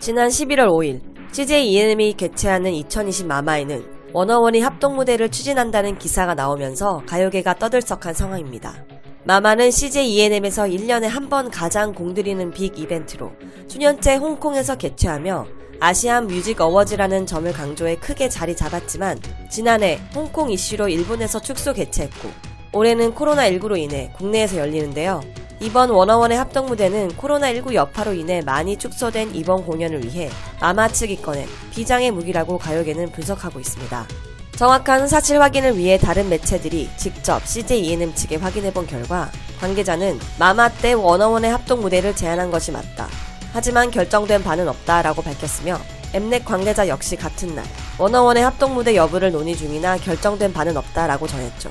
지난 11월 5일 CJ ENM이 개최하는 2020 마마에는 워너원이 합동 무대를 추진한다는 기사가 나오면서 가요계가 떠들썩한 상황입니다. 마마는 CJ ENM에서 1년에 한 번 가장 공들이는 빅 이벤트로 수년째 홍콩에서 개최하며 아시안 뮤직 어워즈라는 점을 강조해 크게 자리 잡았지만 지난해 홍콩 이슈로 일본에서 축소 개최했고 올해는 코로나19로 인해 국내에서 열리는데요. 이번 워너원의 합동 무대는 코로나19 여파로 인해 많이 축소된 이번 공연을 위해 마마 측이 꺼낸 비장의 무기라고 가요계는 분석하고 있습니다. 정확한 사실 확인을 위해 다른 매체들이 직접 CJ ENM 측에 확인해본 결과 관계자는 마마 때 워너원의 합동 무대를 제안한 것이 맞다. 하지만 결정된 바는 없다라고 밝혔으며 엠넷 관계자 역시 같은 날 워너원의 합동 무대 여부를 논의 중이나 결정된 바는 없다라고 전했죠.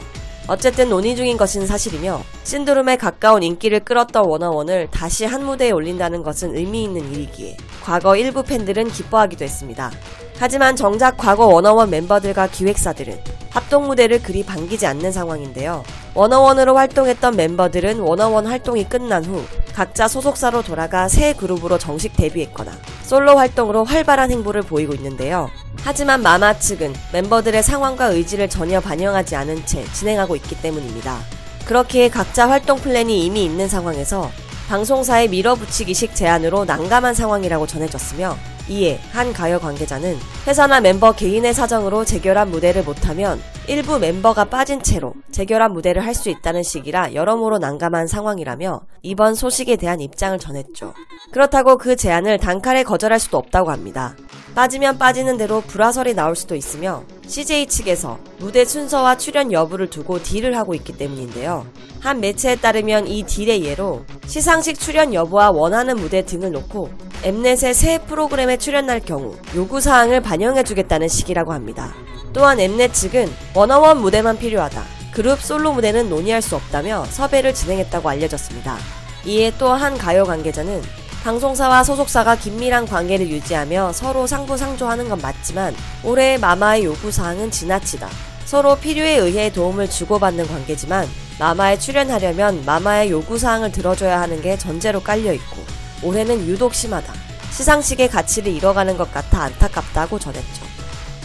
어쨌든 논의 중인 것은 사실이며 신드롬에 가까운 인기를 끌었던 워너원을 다시 한 무대에 올린다는 것은 의미 있는 일이기에 과거 일부 팬들은 기뻐하기도 했습니다. 하지만 정작 과거 워너원 멤버들과 기획사들은 합동 무대를 그리 반기지 않는 상황인데요. 워너원으로 활동했던 멤버들은 워너원 활동이 끝난 후 각자 소속사로 돌아가 새 그룹으로 정식 데뷔했거나 솔로 활동으로 활발한 행보를 보이고 있는데요. 하지만 마마 측은 멤버들의 상황과 의지를 전혀 반영하지 않은 채 진행하고 있기 때문입니다. 그렇기에 각자 활동 플랜이 이미 있는 상황에서 방송사의 밀어붙이기식 제안으로 난감한 상황이라고 전해졌으며 이에 한 가요 관계자는 회사나 멤버 개인의 사정으로 재결합 무대를 못하면 일부 멤버가 빠진 채로 재결합 무대를 할 수 있다는 식이라 여러모로 난감한 상황이라며 이번 소식에 대한 입장을 전했죠. 그렇다고 그 제안을 단칼에 거절할 수도 없다고 합니다. 빠지면 빠지는 대로 불화설이 나올 수도 있으며 CJ 측에서 무대 순서와 출연 여부를 두고 딜을 하고 있기 때문인데요. 한 매체에 따르면 이 딜의 예로 시상식 출연 여부와 원하는 무대 등을 놓고 엠넷의 새 프로그램에 출연할 경우 요구사항을 반영해주겠다는 식이라고 합니다. 또한 엠넷 측은 원어원 무대만 필요하다. 그룹 솔로 무대는 논의할 수 없다며 섭외를 진행했다고 알려졌습니다. 이에 또 한 가요 관계자는 방송사와 소속사가 긴밀한 관계를 유지하며 서로 상부상조하는 건 맞지만 올해 마마의 요구사항은 지나치다. 서로 필요에 의해 도움을 주고받는 관계지만 마마에 출연하려면 마마의 요구사항을 들어줘야 하는 게 전제로 깔려있고 올해는 유독 심하다. 시상식의 가치를 잃어가는 것 같아 안타깝다고 전했죠.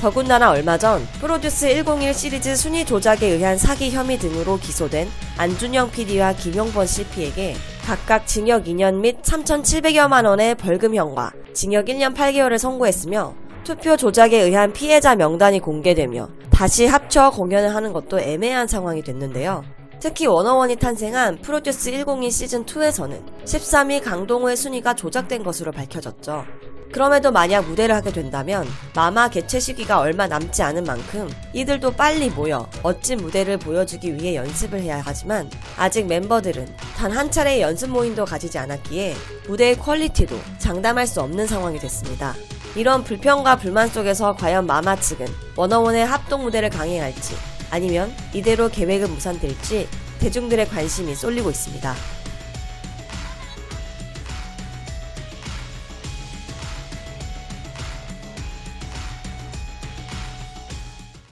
더군다나 얼마 전 프로듀스 101 시리즈 순위 조작에 의한 사기 혐의 등으로 기소된 안준영 PD와 김용번 CP에게 각각 징역 2년 및 3,700여만 원의 벌금형과 징역 1년 8개월을 선고했으며 투표 조작에 의한 피해자 명단이 공개되며 다시 합쳐 공연을 하는 것도 애매한 상황이 됐는데요. 특히 워너원이 탄생한 프로듀스 102 시즌2에서는 13위 강동호의 순위가 조작된 것으로 밝혀졌죠. 그럼에도 만약 무대를 하게 된다면 마마 개최 시기가 얼마 남지 않은 만큼 이들도 빨리 모여 멋진 무대를 보여주기 위해 연습을 해야 하지만 아직 멤버들은 단 한 차례의 연습 모임도 가지지 않았기에 무대의 퀄리티도 장담할 수 없는 상황이 됐습니다. 이런 불평과 불만 속에서 과연 마마 측은 워너원의 합동 무대를 강행할지 아니면 이대로 계획은 무산될지 대중들의 관심이 쏠리고 있습니다.